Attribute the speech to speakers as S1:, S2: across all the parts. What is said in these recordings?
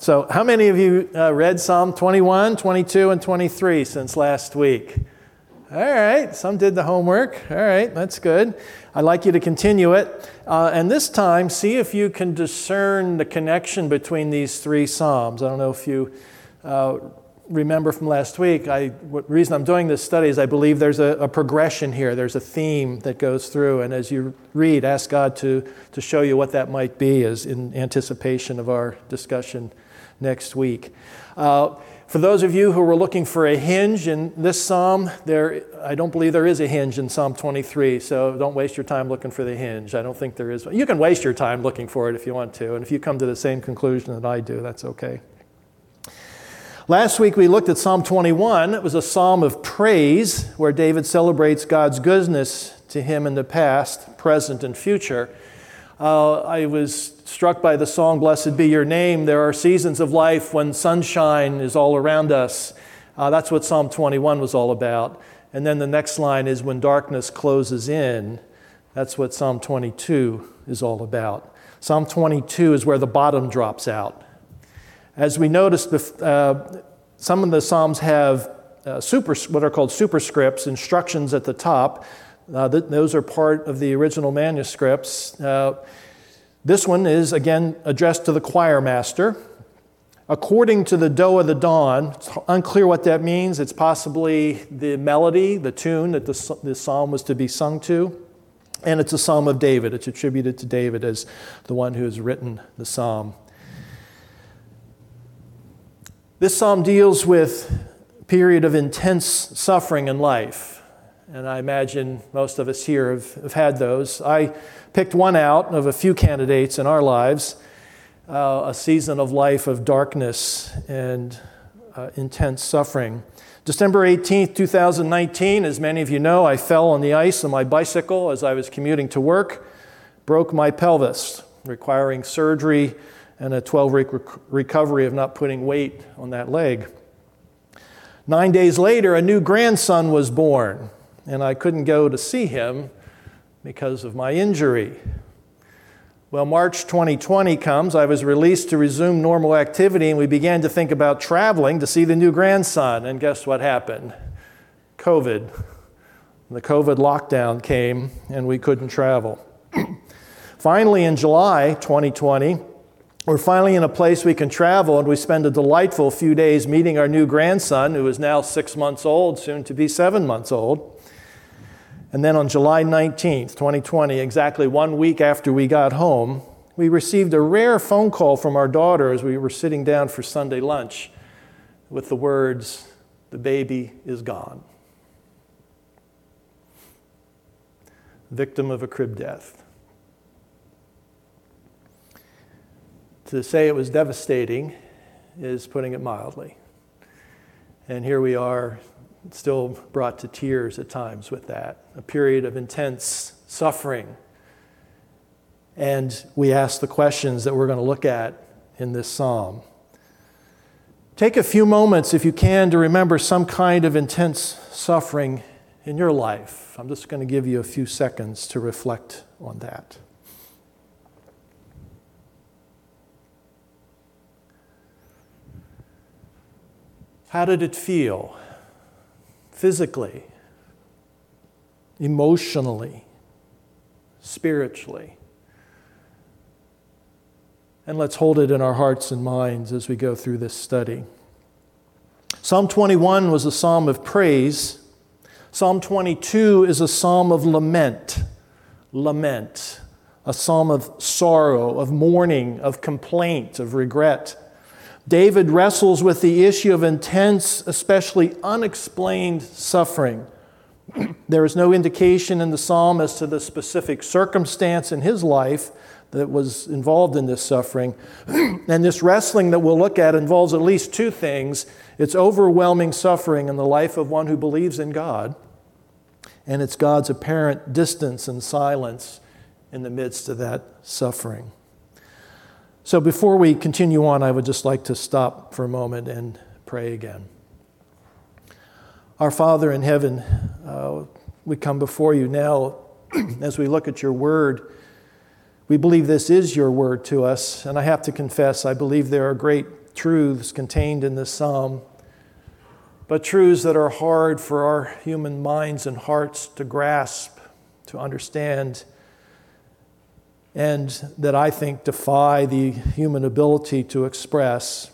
S1: So, how many of you uh, read Psalm 21, 22, and 23 since last week? All right, some did the homework. All right, that's good. I'd like you to continue it. Uh, and this time, see if you can discern the connection between these three Psalms. I don't know if you uh, remember from last week. I, the reason I'm doing this study is I believe there's a, a, progression here, there's a theme that goes through. And as you read, ask God to, to show you what that might be as in anticipation of our discussion next week. Uh, for those of you who were looking for a hinge in this psalm, there, I don't believe there is a hinge in Psalm 23, so don't waste your time looking for the hinge. I don't think there is. You can waste your time looking for it if you want to, and if you come to the same conclusion that I do, that's okay. Last week we looked at Psalm 21. It was a psalm of praise where David celebrates God's goodness to him in the past, present, and future. Uh, I was struck by the song, Blessed Be Your Name. There are seasons of life when sunshine is all around us. Uh, that's what Psalm 21 was all about. And then the next line is, When darkness closes in. That's what Psalm 22 is all about. Psalm 22 is where the bottom drops out. As we noticed, uh, some of the Psalms have uh, super, what are called superscripts, instructions at the top uh, th- those are part of the original manuscripts. Uh, this one is again addressed to the choir master. According to the doe of the dawn, it's unclear what that means. It's possibly the melody, the tune that the, the psalm was to be sung to. And it's a psalm of David. It's attributed to David as the one who has written the psalm. This psalm deals with period of intense suffering in life and I imagine most of us here have, have had those. I picked one out of a few candidates in our lives uh, a season of life of darkness and uh, intense suffering. December 18th, 2019, as many of you know, I fell on the ice on my bicycle as I was commuting to work, broke my pelvis, requiring surgery and a 12 week recovery of not putting weight on that leg. Nine days later, a new grandson was born and I couldn't go to see him because of my injury. Well, March 2020 comes. I was released to resume normal activity, and we began to think about traveling to see the new grandson. And guess what happened? COVID. The COVID lockdown came, and we couldn't travel. finally, in July 2020, we're finally in a place we can travel, and we spend a delightful few days meeting our new grandson, who is now six months old, soon to be seven months old. And then on July 19th, 2020, exactly one week after we got home, we received a rare phone call from our daughter as we were sitting down for Sunday lunch with the words, The baby is gone. Victim of a crib death. To say it was devastating is putting it mildly. And here we are still brought to tears at times with that, a period of intense suffering. And we ask the questions that we're going to look at in this psalm. Take a few moments, if you can, to remember some kind of intense suffering in your life. I'm just going to give you a few seconds to reflect on that. How did it feel? Physically, emotionally, spiritually. And let's hold it in our hearts and minds as we go through this study. Psalm 21 was a psalm of praise. Psalm 22 is a psalm of lament. Lament. A psalm of sorrow, of mourning, of complaint, of regret. David wrestles with the issue of intense, especially unexplained suffering. there is no indication in the psalm as to the specific circumstance in his life that was involved in this suffering. and this wrestling that we'll look at involves at least two things it's overwhelming suffering in the life of one who believes in God, and it's God's apparent distance and silence in the midst of that suffering. So before we continue on, I would just like to stop for a moment and pray again. Our Father in heaven, uh, we come before you now as we look at your word. We believe this is your word to us, and I have to confess, I believe there are great truths contained in this psalm, but truths that are hard for our human minds and hearts to grasp, to understand, and that I think defy the human ability to express.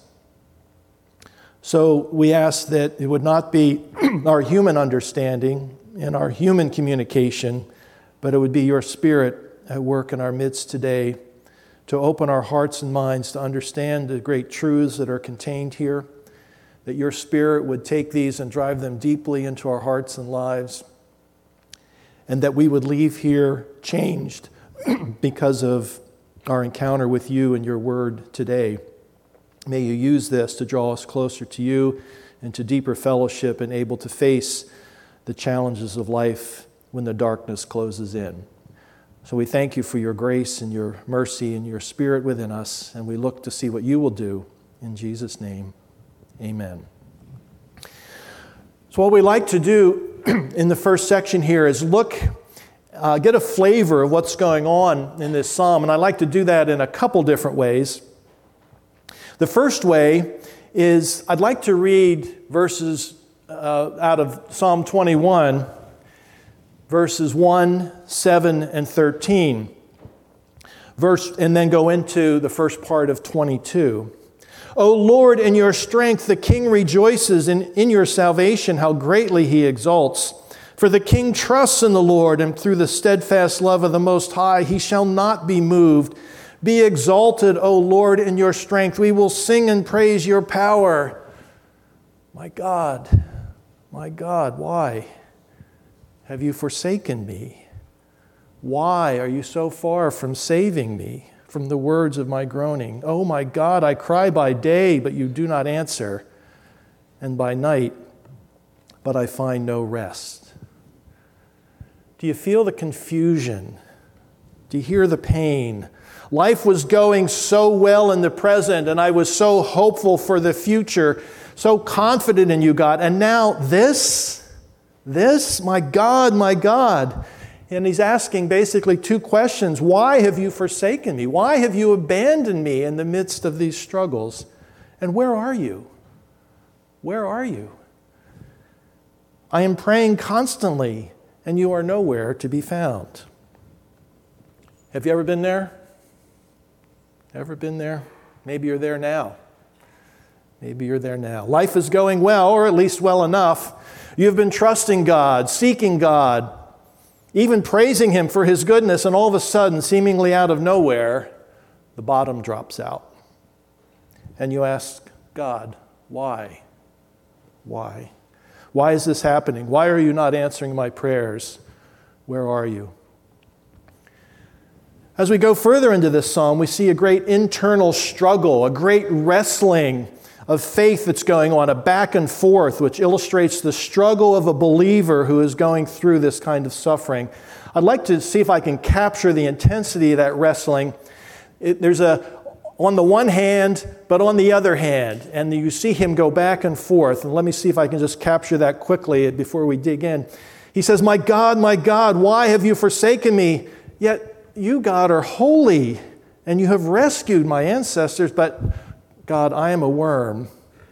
S1: So we ask that it would not be our human understanding and our human communication, but it would be your spirit at work in our midst today to open our hearts and minds to understand the great truths that are contained here, that your spirit would take these and drive them deeply into our hearts and lives, and that we would leave here changed because of our encounter with you and your word today. May you use this to draw us closer to you and to deeper fellowship and able to face the challenges of life when the darkness closes in. So we thank you for your grace and your mercy and your spirit within us, and we look to see what you will do. In Jesus' name, amen. So, what we like to do in the first section here is look, uh, get a flavor of what's going on in this psalm, and I like to do that in a couple different ways. The first way is I'd like to read verses uh, out of Psalm 21 verses 1, 7, and 13. Verse, and then go into the first part of 22. O Lord, in your strength the king rejoices, and in your salvation how greatly he exults. For the king trusts in the Lord, and through the steadfast love of the Most High he shall not be moved. Be exalted, O Lord, in your strength. We will sing and praise your power. My God, my God, why? have you forsaken me? Why are you so far from saving me from the words of my groaning? Oh my God, I cry by day, but you do not answer, and by night, but I find no rest. Do you feel the confusion? Do you hear the pain? Life was going so well in the present, and I was so hopeful for the future, so confident in you, God. And now this? This, my God, my God. And he's asking basically two questions Why have you forsaken me? Why have you abandoned me in the midst of these struggles? And where are you? Where are you? I am praying constantly, and you are nowhere to be found. Have you ever been there? Ever been there? Maybe you're there now. Maybe you're there now. Life is going well, or at least well enough. You've been trusting God, seeking God, even praising Him for His goodness, and all of a sudden, seemingly out of nowhere, the bottom drops out. And you ask God, why? Why? Why is this happening? Why are you not answering my prayers? Where are you? As we go further into this psalm, we see a great internal struggle, a great wrestling of faith that's going on, a back and forth, which illustrates the struggle of a believer who is going through this kind of suffering. I'd like to see if I can capture the intensity of that wrestling. It, there's a on the one hand, but on the other hand, and you see him go back and forth. And let me see if I can just capture that quickly before we dig in. He says, My God, my God, why have you forsaken me? Yet you, God, are holy, and you have rescued my ancestors, but God, I am a worm,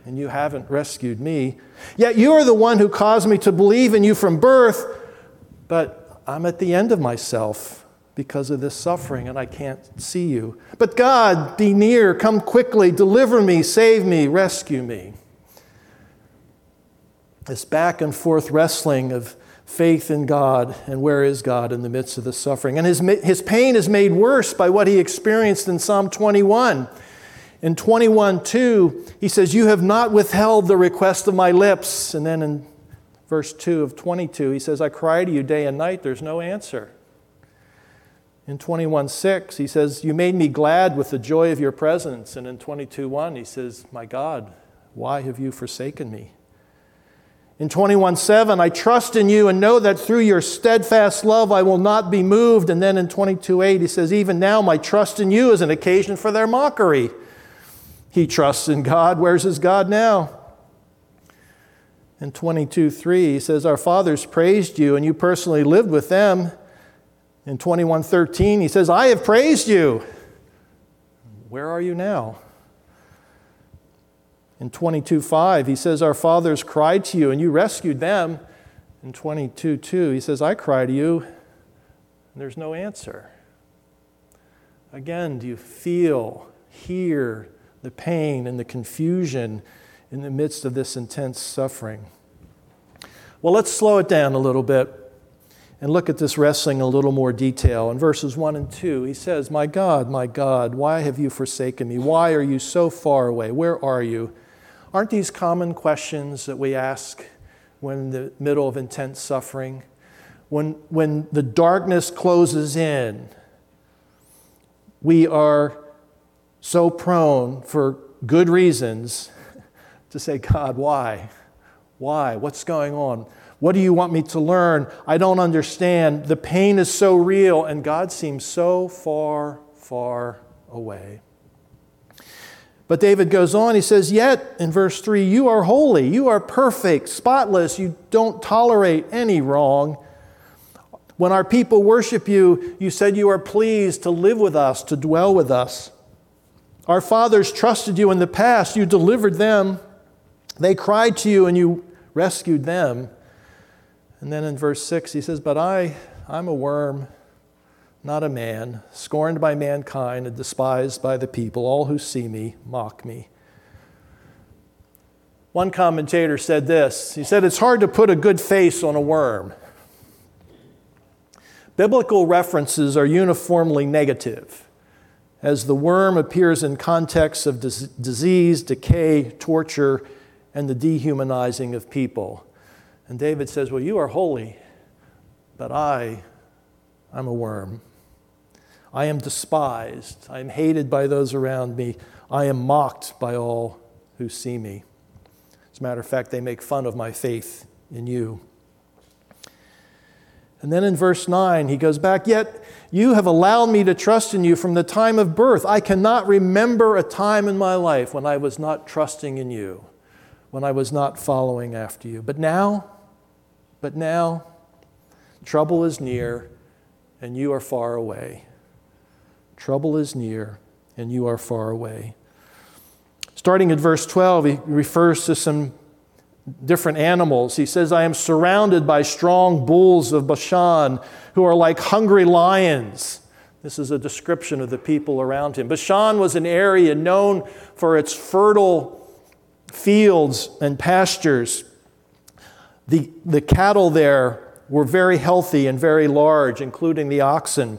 S1: and you haven't rescued me. Yet you are the one who caused me to believe in you from birth, but I'm at the end of myself because of this suffering, and I can't see you. But God, be near, come quickly, deliver me, save me, rescue me. This back and forth wrestling of faith in God and where is God in the midst of the suffering. And his, his pain is made worse by what he experienced in Psalm 21. In 21 2, he says, You have not withheld the request of my lips. And then in verse 2 of 22, he says, I cry to you day and night, there's no answer. In 21 6, he says, You made me glad with the joy of your presence. And in 22 1, he says, My God, why have you forsaken me? In 21 7, I trust in you and know that through your steadfast love I will not be moved. And then in 22 8, he says, Even now my trust in you is an occasion for their mockery. He trusts in God. Where's his God now? In 22 3, he says, Our fathers praised you, and you personally lived with them. In 21:13 he says, I have praised you. Where are you now? In 22:5, he says, Our fathers cried to you, and you rescued them. In 22:2, he says, I cry to you, and there's no answer. Again, do you feel, hear the pain and the confusion in the midst of this intense suffering? Well, let's slow it down a little bit and look at this wrestling a little more detail. In verses 1 and 2, he says, My God, my God, why have you forsaken me? Why are you so far away? Where are you? Aren't these common questions that we ask when in the middle of intense suffering? When, when the darkness closes in, we are so prone, for good reasons, to say, God, why? Why? What's going on? What do you want me to learn? I don't understand. The pain is so real, and God seems so far, far away. But David goes on, he says, Yet, in verse 3, you are holy, you are perfect, spotless, you don't tolerate any wrong. When our people worship you, you said you are pleased to live with us, to dwell with us. Our fathers trusted you in the past, you delivered them. They cried to you, and you rescued them. And then in verse 6, he says, But I, I'm a worm not a man, scorned by mankind and despised by the people. All who see me mock me. One commentator said this He said, It's hard to put a good face on a worm. Biblical references are uniformly negative, as the worm appears in contexts of dis- disease, decay, torture, and the dehumanizing of people. And David says, Well, you are holy, but I, I'm a worm. I am despised. I am hated by those around me. I am mocked by all who see me. As a matter of fact, they make fun of my faith in you. And then in verse 9, he goes back, Yet you have allowed me to trust in you from the time of birth. I cannot remember a time in my life when I was not trusting in you, when I was not following after you. But now, but now, trouble is near and you are far away. Trouble is near, and you are far away. Starting at verse 12, he refers to some different animals. He says, I am surrounded by strong bulls of Bashan who are like hungry lions. This is a description of the people around him. Bashan was an area known for its fertile fields and pastures. The, the cattle there were very healthy and very large, including the oxen.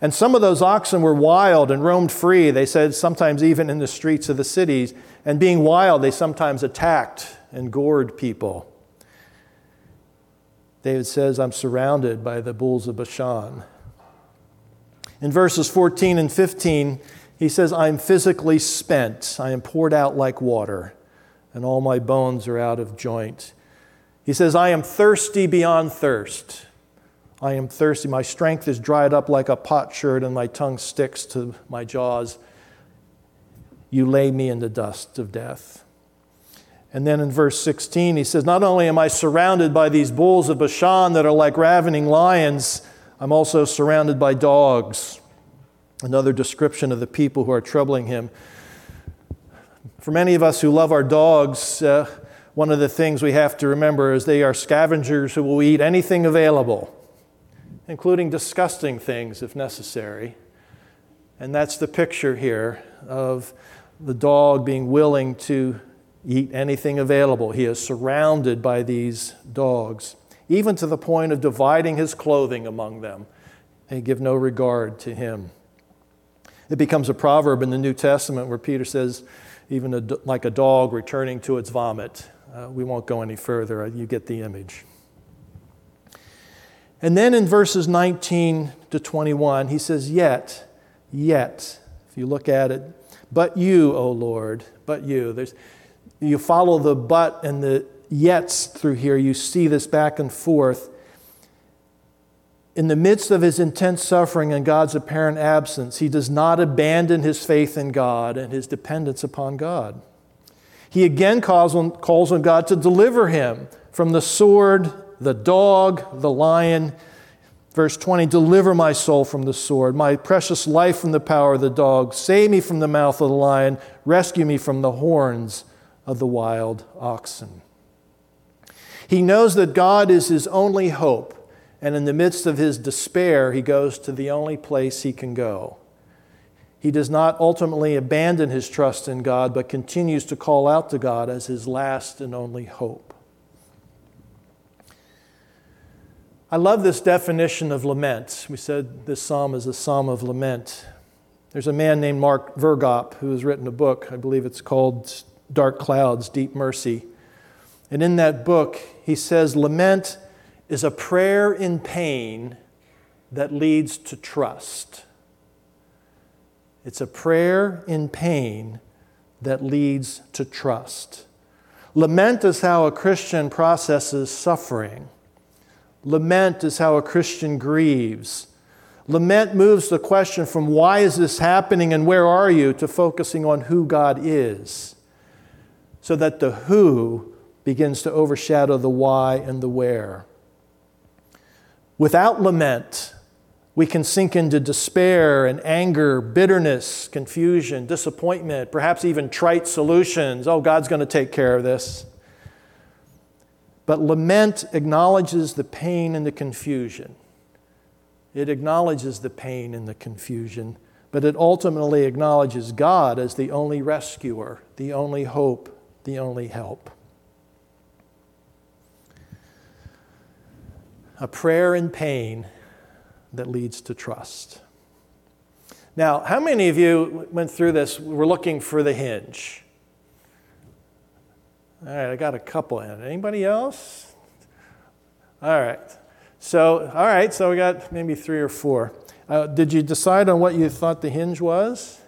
S1: And some of those oxen were wild and roamed free, they said, sometimes even in the streets of the cities. And being wild, they sometimes attacked and gored people. David says, I'm surrounded by the bulls of Bashan. In verses 14 and 15, he says, I'm physically spent. I am poured out like water, and all my bones are out of joint. He says, I am thirsty beyond thirst. I am thirsty. My strength is dried up like a potsherd, and my tongue sticks to my jaws. You lay me in the dust of death. And then in verse 16, he says, Not only am I surrounded by these bulls of Bashan that are like ravening lions, I'm also surrounded by dogs. Another description of the people who are troubling him. For many of us who love our dogs, uh, one of the things we have to remember is they are scavengers who will eat anything available including disgusting things if necessary. And that's the picture here of the dog being willing to eat anything available. He is surrounded by these dogs, even to the point of dividing his clothing among them. They give no regard to him. It becomes a proverb in the New Testament where Peter says, even a, like a dog returning to its vomit. Uh, we won't go any further. You get the image. And then in verses 19 to 21, he says, Yet, yet, if you look at it, but you, O Lord, but you. There's, you follow the but and the yets through here, you see this back and forth. In the midst of his intense suffering and God's apparent absence, he does not abandon his faith in God and his dependence upon God. He again calls on, calls on God to deliver him from the sword the dog, the lion. Verse 20 Deliver my soul from the sword, my precious life from the power of the dog. Save me from the mouth of the lion. Rescue me from the horns of the wild oxen. He knows that God is his only hope, and in the midst of his despair, he goes to the only place he can go. He does not ultimately abandon his trust in God, but continues to call out to God as his last and only hope. I love this definition of lament. We said this psalm is a psalm of lament. There's a man named Mark Vroegop who has written a book, I believe it's called Dark Clouds, Deep Mercy. And in that book, he says, Lament is a prayer in pain that leads to trust. It's a prayer in pain that leads to trust. Lament is how a Christian processes suffering. Lament is how a Christian grieves. Lament moves the question from why is this happening and where are you to focusing on who God is, so that the who begins to overshadow the why and the where. Without lament, we can sink into despair and anger, bitterness, confusion, disappointment, perhaps even trite solutions. Oh, God's going to take care of this. But lament acknowledges the pain and the confusion. It acknowledges the pain and the confusion, but it ultimately acknowledges God as the only rescuer, the only hope, the only help. A prayer in pain that leads to trust. Now, how many of you went through this? We're looking for the hinge. All right, I got a couple in. Anybody else? All right. So, all right, so we got maybe three or four. Uh, did you decide on what you thought the hinge was?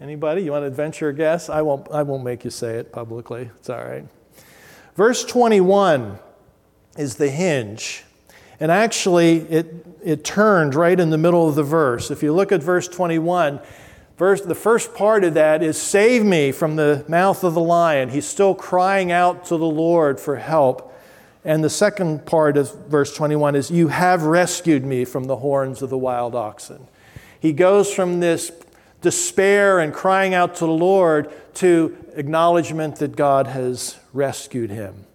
S1: Anybody? You want to venture a guess? I won't, I won't make you say it publicly. It's all right. Verse 21 is the hinge. And actually, it, it turned right in the middle of the verse. If you look at verse 21, Verse, the first part of that is save me from the mouth of the lion. He's still crying out to the Lord for help. And the second part of verse 21 is, You have rescued me from the horns of the wild oxen. He goes from this despair and crying out to the Lord to acknowledgement that God has rescued him.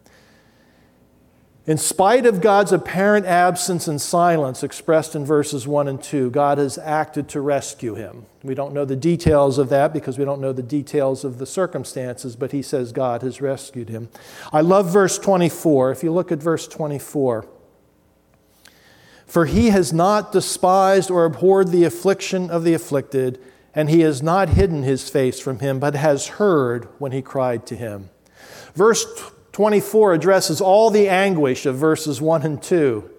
S1: In spite of God's apparent absence and silence expressed in verses 1 and 2, God has acted to rescue him. We don't know the details of that because we don't know the details of the circumstances, but he says God has rescued him. I love verse 24. If you look at verse 24, for he has not despised or abhorred the affliction of the afflicted, and he has not hidden his face from him, but has heard when he cried to him. Verse 24 addresses all the anguish of verses 1 and 2.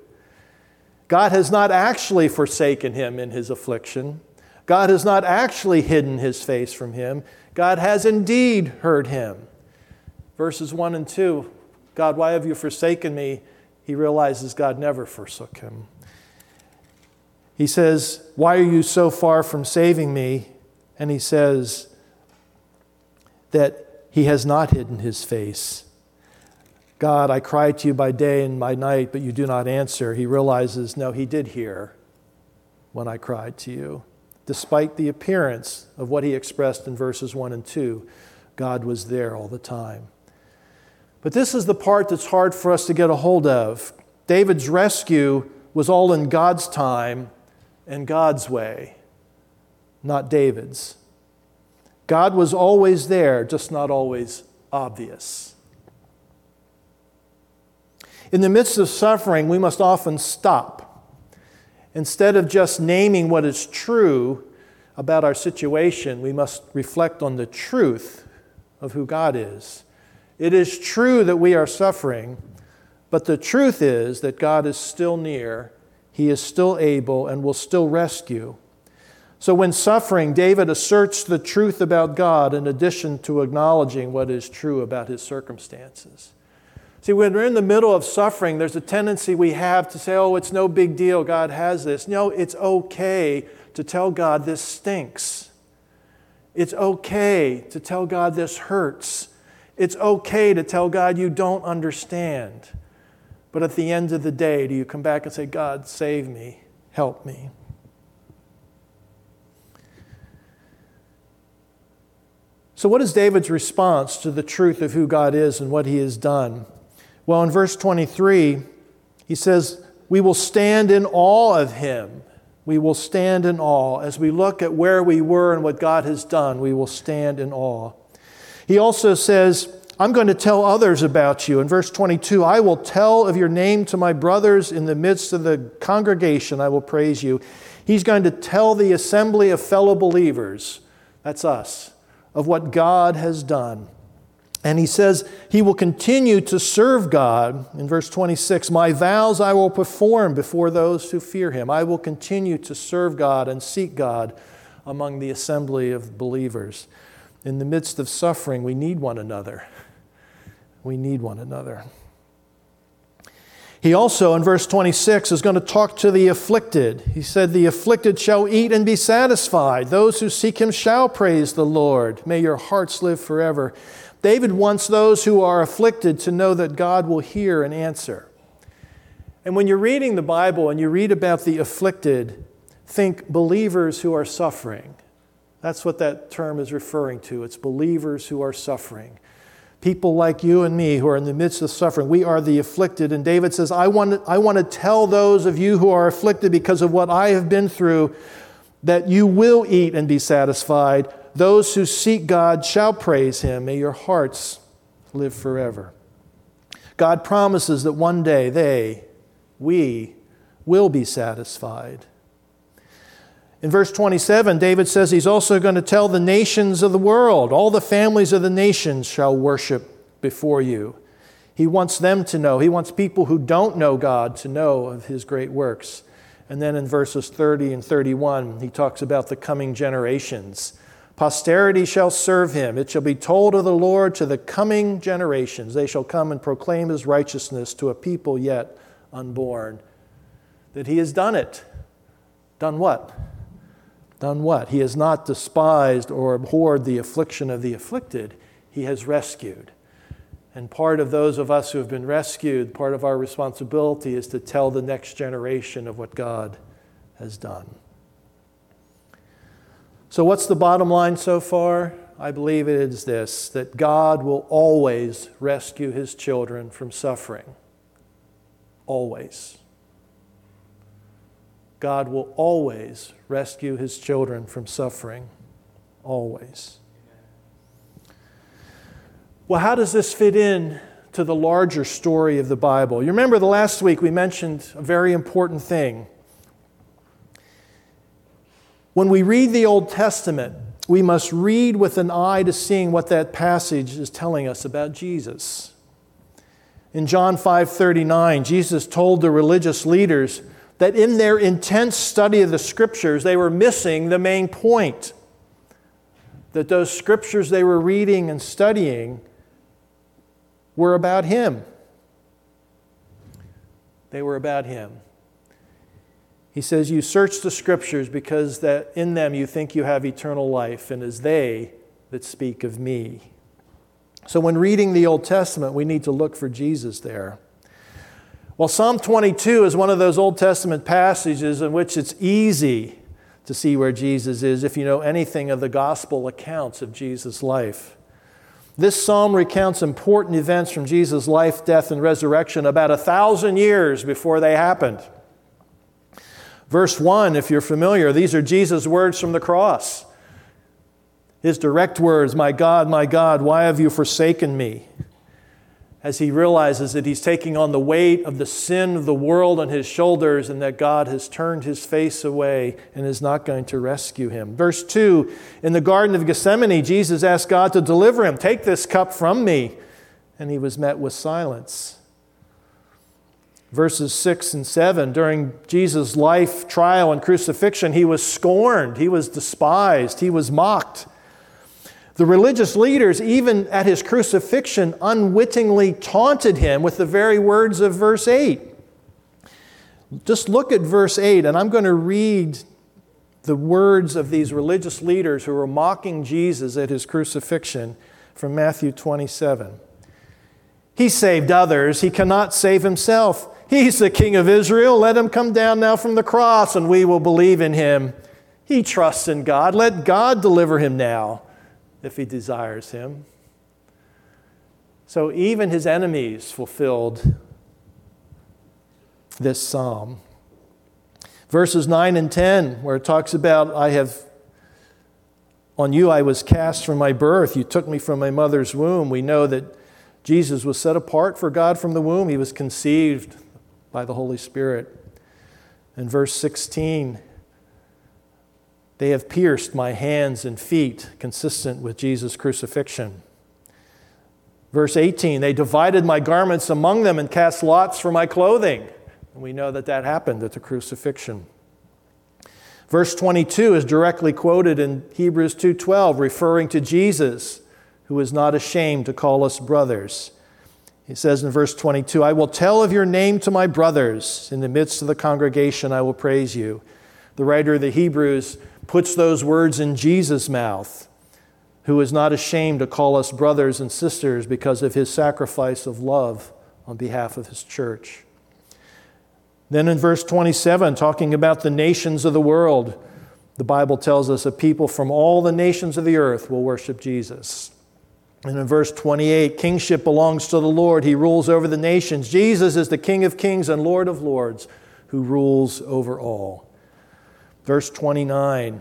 S1: God has not actually forsaken him in his affliction. God has not actually hidden his face from him. God has indeed heard him. Verses 1 and 2 God, why have you forsaken me? He realizes God never forsook him. He says, Why are you so far from saving me? And he says that he has not hidden his face. God, I cry to you by day and by night, but you do not answer. He realizes, no, he did hear when I cried to you. Despite the appearance of what he expressed in verses 1 and 2, God was there all the time. But this is the part that's hard for us to get a hold of. David's rescue was all in God's time and God's way, not David's. God was always there, just not always obvious. In the midst of suffering, we must often stop. Instead of just naming what is true about our situation, we must reflect on the truth of who God is. It is true that we are suffering, but the truth is that God is still near, He is still able, and will still rescue. So, when suffering, David asserts the truth about God in addition to acknowledging what is true about his circumstances. See, when we're in the middle of suffering, there's a tendency we have to say, oh, it's no big deal, God has this. No, it's okay to tell God this stinks. It's okay to tell God this hurts. It's okay to tell God you don't understand. But at the end of the day, do you come back and say, God, save me, help me? So, what is David's response to the truth of who God is and what he has done? Well, in verse 23, he says, We will stand in awe of him. We will stand in awe. As we look at where we were and what God has done, we will stand in awe. He also says, I'm going to tell others about you. In verse 22, I will tell of your name to my brothers in the midst of the congregation. I will praise you. He's going to tell the assembly of fellow believers, that's us, of what God has done. And he says he will continue to serve God. In verse 26, my vows I will perform before those who fear him. I will continue to serve God and seek God among the assembly of believers. In the midst of suffering, we need one another. We need one another. He also, in verse 26, is going to talk to the afflicted. He said, The afflicted shall eat and be satisfied. Those who seek him shall praise the Lord. May your hearts live forever. David wants those who are afflicted to know that God will hear and answer. And when you're reading the Bible and you read about the afflicted, think believers who are suffering. That's what that term is referring to. It's believers who are suffering. People like you and me who are in the midst of suffering. We are the afflicted. And David says, I want, I want to tell those of you who are afflicted because of what I have been through that you will eat and be satisfied those who seek God shall praise him. May your hearts live forever. God promises that one day they, we, will be satisfied. In verse 27, David says he's also going to tell the nations of the world, all the families of the nations shall worship before you. He wants them to know. He wants people who don't know God to know of his great works. And then in verses 30 and 31, he talks about the coming generations. Posterity shall serve him. It shall be told of the Lord to the coming generations. They shall come and proclaim his righteousness to a people yet unborn. That he has done it. Done what? Done what? He has not despised or abhorred the affliction of the afflicted, he has rescued. And part of those of us who have been rescued, part of our responsibility is to tell the next generation of what God has done. So, what's the bottom line so far? I believe it is this that God will always rescue his children from suffering. Always. God will always rescue his children from suffering. Always. Well, how does this fit in to the larger story of the Bible? You remember the last week we mentioned a very important thing when we read the Old Testament, we must read with an eye to seeing what that passage is telling us about Jesus. In John 5:39, Jesus told the religious leaders that in their intense study of the scriptures, they were missing the main point. That those scriptures they were reading and studying were about him. They were about him. He says, You search the scriptures because that in them you think you have eternal life, and as they that speak of me. So when reading the Old Testament, we need to look for Jesus there. Well, Psalm 22 is one of those Old Testament passages in which it's easy to see where Jesus is if you know anything of the gospel accounts of Jesus' life. This psalm recounts important events from Jesus' life, death, and resurrection about a thousand years before they happened. Verse 1, if you're familiar, these are Jesus' words from the cross. His direct words, My God, my God, why have you forsaken me? As he realizes that he's taking on the weight of the sin of the world on his shoulders and that God has turned his face away and is not going to rescue him. Verse 2 In the Garden of Gethsemane, Jesus asked God to deliver him. Take this cup from me. And he was met with silence verses 6 and 7. During Jesus' life, trial, and crucifixion, he was scorned, he was despised, he was mocked. The religious leaders, even at his crucifixion, unwittingly taunted him with the very words of verse 8. Just look at verse 8, and I'm going to read the words of these religious leaders who were mocking Jesus at his crucifixion from Matthew 27. He saved others, he cannot save himself. He's the King of Israel. Let him come down now from the cross and we will believe in him. He trusts in God. Let God deliver him now. if he desires him. So even his enemies fulfilled this psalm. Verses 9 and 10, where it talks about, I have, on you I was cast from my birth. You took me from my mother's womb. We know that Jesus was set apart for God from the womb. He was conceived by the Holy Spirit. In verse 16, they have pierced my hands and feet, consistent with Jesus' crucifixion. Verse 18, they divided my garments among them and cast lots for my clothing. And we know that that happened at the crucifixion. Verse 22 is directly quoted in Hebrews 2:12 referring to Jesus who is not ashamed to call us brothers. He says in verse 22, I will tell of your name to my brothers. In the midst of the congregation, I will praise you. The writer of the Hebrews puts those words in Jesus' mouth, who is not ashamed to call us brothers and sisters because of his sacrifice of love on behalf of his church. Then in verse 27, talking about the nations of the world, the Bible tells us a people from all the nations of the earth will worship Jesus. And in verse 28, kingship belongs to the Lord. He rules over the nations. Jesus is the King of kings and Lord of lords who rules over all. Verse 29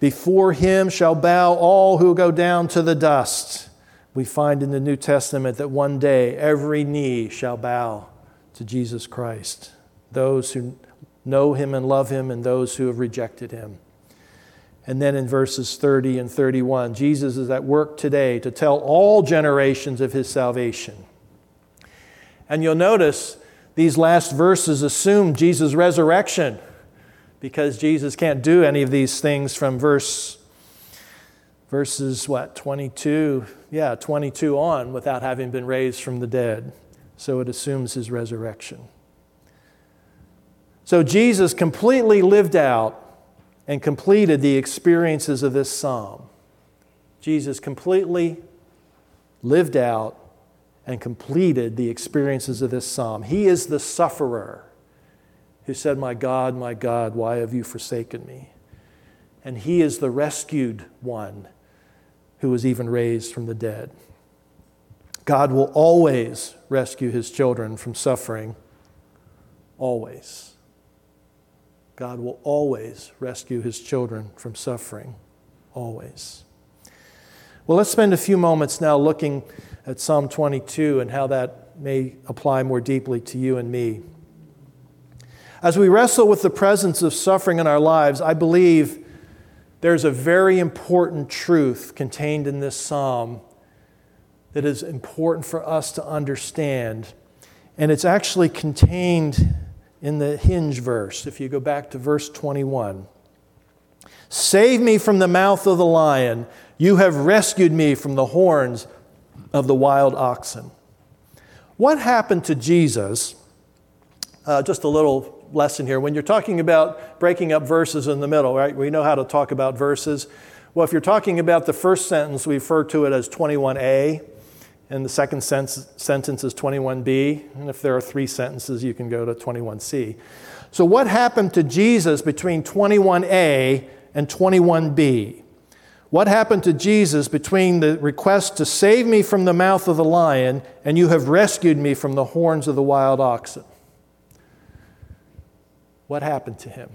S1: Before him shall bow all who go down to the dust. We find in the New Testament that one day every knee shall bow to Jesus Christ, those who know him and love him, and those who have rejected him. And then in verses 30 and 31, Jesus is at work today to tell all generations of his salvation. And you'll notice these last verses assume Jesus' resurrection because Jesus can't do any of these things from verse verses what 22 yeah 22 on without having been raised from the dead. So it assumes his resurrection. So jesus completely lived out and completed the experiences of this psalm. Jesus completely lived out and completed the experiences of this psalm. He is the sufferer who said, My God, my God, why have you forsaken me? And he is the rescued one who was even raised from the dead. God will always rescue his children from suffering, always. God will always rescue his children from suffering. Always. Well, let's spend a few moments now looking at Psalm 22 and how that may apply more deeply to you and me. As we wrestle with the presence of suffering in our lives, I believe there's a very important truth contained in this psalm that is important for us to understand. And it's actually contained in the hinge verse, if you go back to verse 21. Save me from the mouth of the lion. You have rescued me from the horns of the wild oxen. What happened to Jesus? Uh, just a little lesson here. When you're talking about breaking up verses in the middle, right? We know how to talk about verses. Well, if you're talking about the first sentence, we refer to it as 21a and the second sentence is 21b. And if there are three sentences, you can go to 21c. So, what happened to Jesus between 21a and 21b? What happened to Jesus between the request to save me from the mouth of the lion and you have rescued me from the horns of the wild oxen? What happened to him?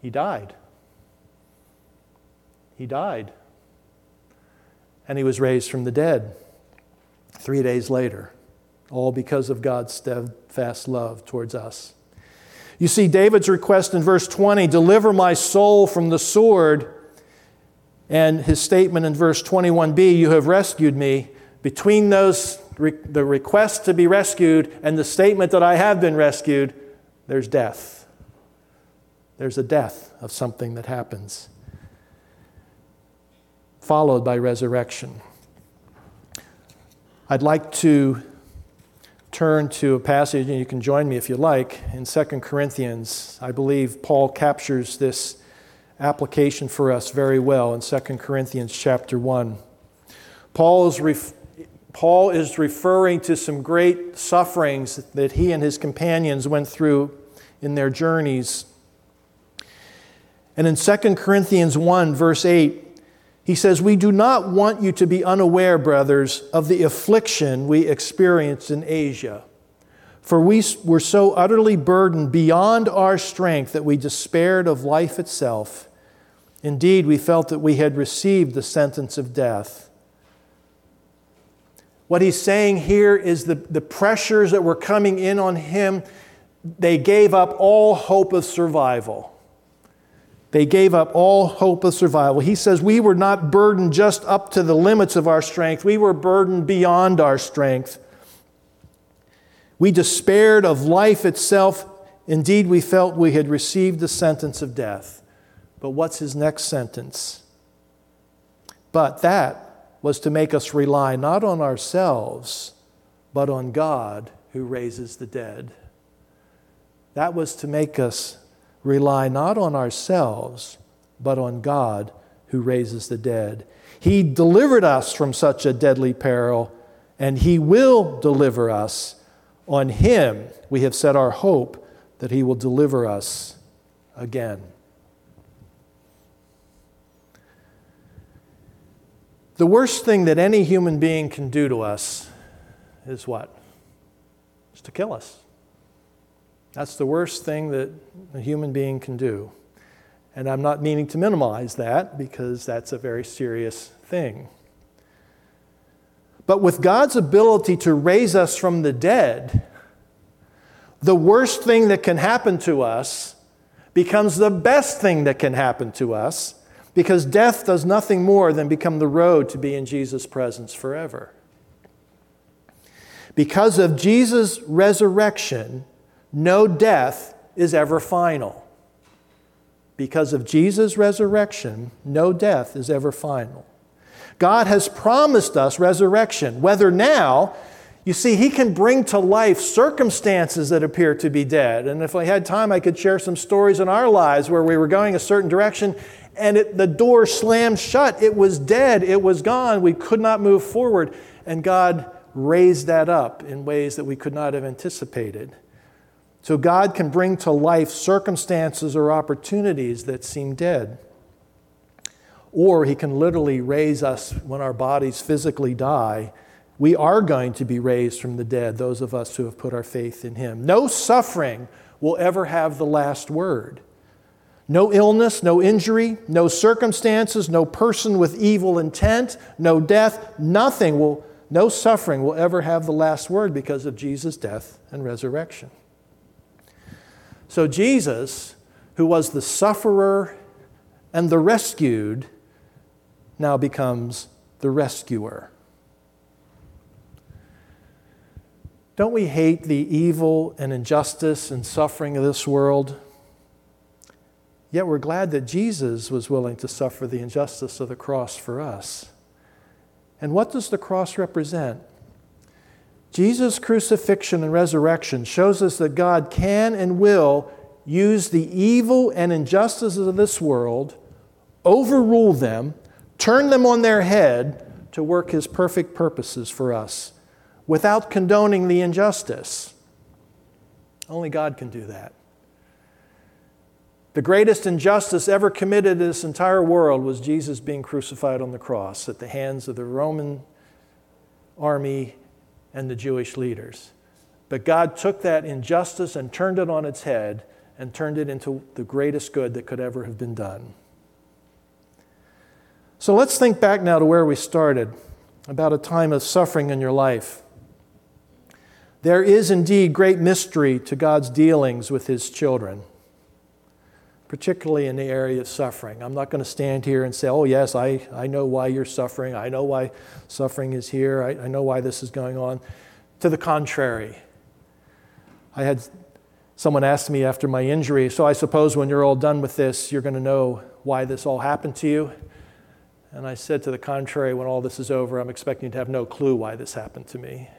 S1: He died. He died. And he was raised from the dead three days later, all because of God's steadfast love towards us. You see, David's request in verse 20 deliver my soul from the sword, and his statement in verse 21b, you have rescued me. Between those, the request to be rescued and the statement that I have been rescued, there's death. There's a death of something that happens, followed by resurrection. I'd like to turn to a passage, and you can join me if you like, in 2 Corinthians. I believe Paul captures this application for us very well in 2 Corinthians chapter 1. Paul is, ref- Paul is referring to some great sufferings that he and his companions went through in their journeys. And in 2 Corinthians 1, verse 8, He says, We do not want you to be unaware, brothers, of the affliction we experienced in Asia. For we were so utterly burdened beyond our strength that we despaired of life itself. Indeed, we felt that we had received the sentence of death. What he's saying here is the, the pressures that were coming in on him, they gave up all hope of survival. They gave up all hope of survival. He says, We were not burdened just up to the limits of our strength, we were burdened beyond our strength. We despaired of life itself. Indeed, we felt we had received the sentence of death. But what's his next sentence? But that was to make us rely not on ourselves, but on God who raises the dead. That was to make us rely not on ourselves, but on God who raises the dead. He delivered us from such a deadly peril, and He will deliver us. On Him we have set our hope that He will deliver us again. The worst thing that any human being can do to us is what? Is to kill us. That's the worst thing that a human being can do. And I'm not meaning to minimize that because that's a very serious thing. But with God's ability to raise us from the dead, the worst thing that can happen to us becomes the best thing that can happen to us because death does nothing more than become the road to be in Jesus' presence forever. Because of Jesus' resurrection, no death is ever final. Because of Jesus' resurrection, no death is ever final. God has promised us resurrection, whether now, you see, He can bring to life circumstances that appear to be dead. And if I had time, I could share some stories in our lives where we were going a certain direction and it, the door slammed shut. It was dead, it was gone. We could not move forward. And God raised that up in ways that we could not have anticipated. So God can bring to life circumstances or opportunities that seem dead. Or He can literally raise us when our bodies physically die. We are going to be raised from the dead, those of us who have put our faith in Him. No suffering will ever have the last word. No illness, no injury, no circumstances, no person with evil intent, no death, nothing will, no suffering will ever have the last word because of Jesus' death and resurrection. So Jesus, who was the sufferer and the rescued, now becomes the rescuer. Don't we hate the evil and injustice and suffering of this world? Yet we're glad that Jesus was willing to suffer the injustice of the cross for us. And what does the cross represent? Jesus' crucifixion and resurrection shows us that God can and will use the evil and injustices of this world, overrule them, turn them on their head to work his perfect purposes for us without condoning the injustice. Only God can do that. The greatest injustice ever committed in this entire world was Jesus being crucified on the cross at the hands of the Roman army and the Jewish leaders. But God took that injustice and turned it on its head and turned it into the greatest good that could ever have been done. So let's think back now to where we started about a time of suffering in your life. There is indeed great mystery to God's dealings with his children particularly in the area of suffering. I'm not going to stand here and say, oh, yes, I, I know why you're suffering. I know why suffering is here. I, I know why this is going on. To the contrary, I had someone ask me after my injury, so I suppose when you're all done with this, you're going to know why this all happened to you. And I said, to the contrary, when all this is over, I'm expecting to have no clue why this happened to me.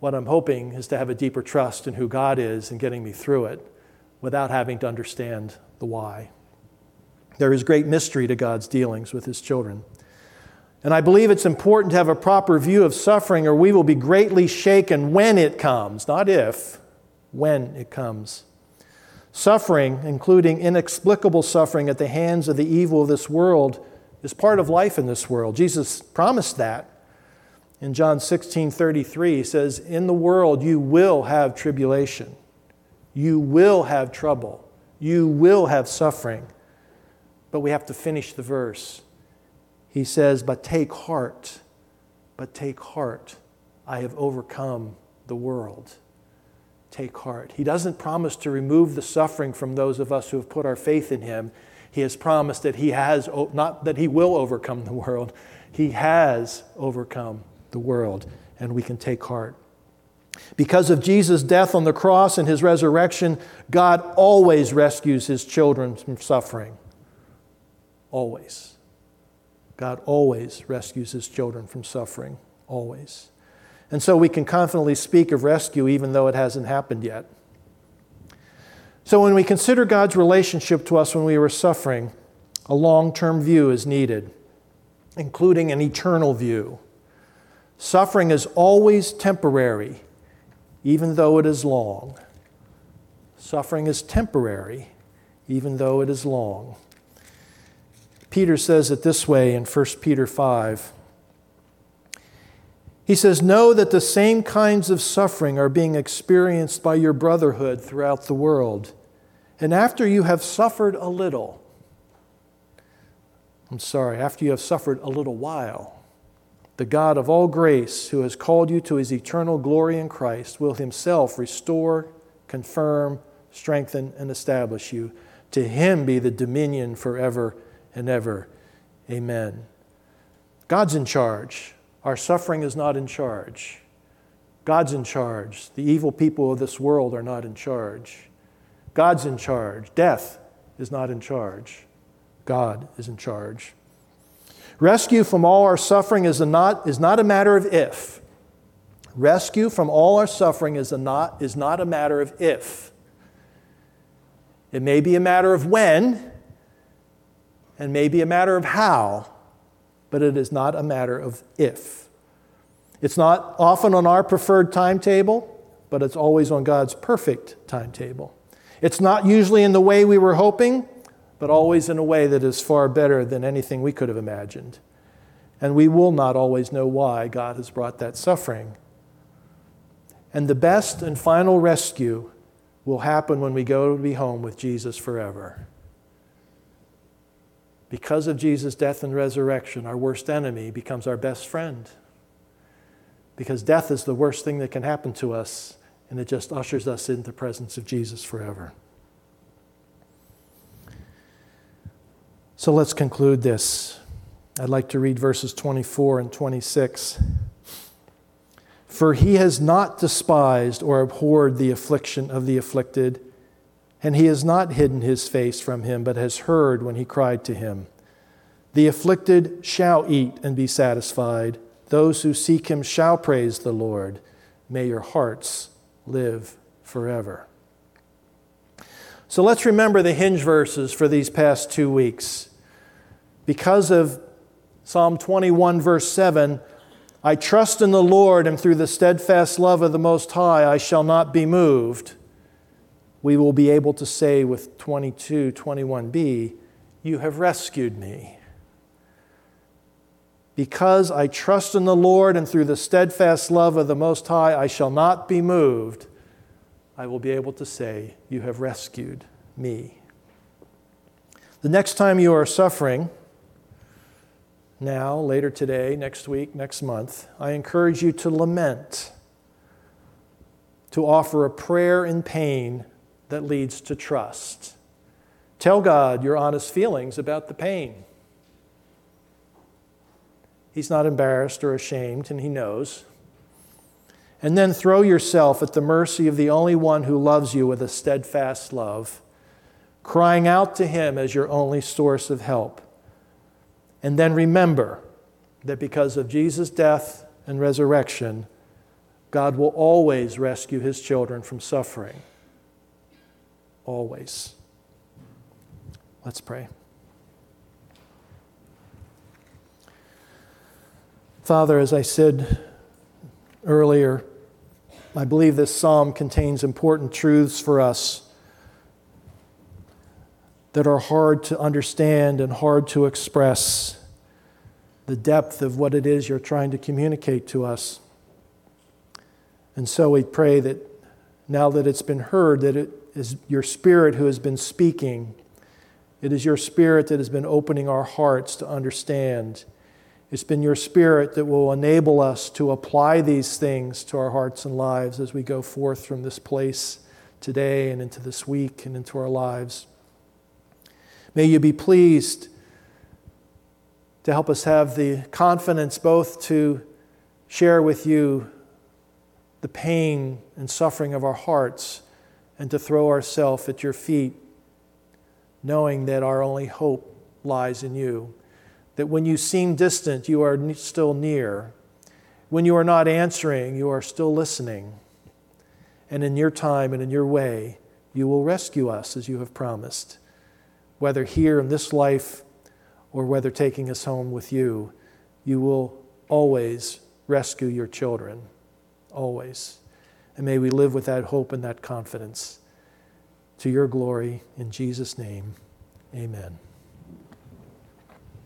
S1: What I'm hoping is to have a deeper trust in who God is and getting me through it without having to understand the why. There is great mystery to God's dealings with his children. And I believe it's important to have a proper view of suffering, or we will be greatly shaken when it comes, not if, when it comes. Suffering, including inexplicable suffering at the hands of the evil of this world, is part of life in this world. Jesus promised that. In John 16 33, he says, In the world you will have tribulation, you will have trouble, you will have suffering. But we have to finish the verse. He says, But take heart, but take heart. I have overcome the world. Take heart. He doesn't promise to remove the suffering from those of us who have put our faith in him. He has promised that he has, not that he will overcome the world, he has overcome the world, and we can take heart. Because of Jesus' death on the cross and his resurrection, God always rescues his children from suffering. Always. God always rescues his children from suffering. Always. And so we can confidently speak of rescue even though it hasn't happened yet. So when we consider God's relationship to us when we were suffering, a long term view is needed, including an eternal view. Suffering is always temporary, even though it is long. Suffering is temporary, even though it is long. Peter says it this way in 1 Peter 5. He says, Know that the same kinds of suffering are being experienced by your brotherhood throughout the world. And after you have suffered a little, I'm sorry, after you have suffered a little while, the God of all grace, who has called you to his eternal glory in Christ, will himself restore, confirm, strengthen, and establish you. To him be the dominion forever and ever. Amen. God's in charge. Our suffering is not in charge. God's in charge. The evil people of this world are not in charge. God's in charge. Death is not in charge. God is in charge. Rescue from all our suffering is, not, is not a matter of if. Rescue from all our suffering is, not, is not a matter of if. It may be a matter of when, and may be a matter of how, but it is not a matter of if. It's not often on our preferred timetable, but it's always on God's perfect timetable. It's not usually in the way we were hoping, but always in a way that is far better than anything we could have imagined. And we will not always know why God has brought that suffering. And the best and final rescue will happen when we go to be home with Jesus forever. Because of Jesus' death and resurrection, our worst enemy becomes our best friend. Because death is the worst thing that can happen to us, and it just ushers us into the presence of Jesus forever. So let's conclude this. I'd like to read verses 24 and 26. For he has not despised or abhorred the affliction of the afflicted and he has not hidden his face from him, but has heard when he cried to him. The afflicted shall eat and be satisfied. Those who seek him shall praise the Lord. May your hearts live forever. So let's remember the hinge verses for these past two weeks. Because of Psalm 21, verse 7, I trust in the Lord, and through the steadfast love of the Most High I shall not be moved we will be able to say with 22, 21b, You have rescued me. Because I trust in the Lord and through the steadfast love of the Most High, I shall not be moved. I will be able to say, You have rescued me. The next time you are suffering, now, later today, next week, next month, I encourage you to lament, to offer a prayer in pain that leads to trust. Tell God your honest feelings about the pain. He's not embarrassed or ashamed, and He knows. And then throw yourself at the mercy of the only one who loves you with a steadfast love, crying out to Him as your only source of help. And then remember that because of Jesus' death and resurrection, God will always rescue His children from suffering always. Let's pray. Father, as I said earlier, I believe this psalm contains important truths for us that are hard to understand and hard to express. the depth of what it is you're trying to communicate to us. And so we pray that now that it's been heard, that it is your Spirit who has been speaking. It is your Spirit that has been opening our hearts to understand. It's been your Spirit that will enable us to apply these things to our hearts and lives as we go forth from this place today and into this week and into our lives. May you be pleased to help us have the confidence both to share with you the pain and suffering of our hearts and to throw ourselves at your feet, knowing that our only hope lies in you. That when you seem distant, you are still near. When you are not answering, you are still listening. And in your time and in your way, you will rescue us as you have promised, whether here in this life or whether taking us home with you. You will always rescue your children always. And may we live with that hope and that confidence. To your glory, in Jesus' name, amen.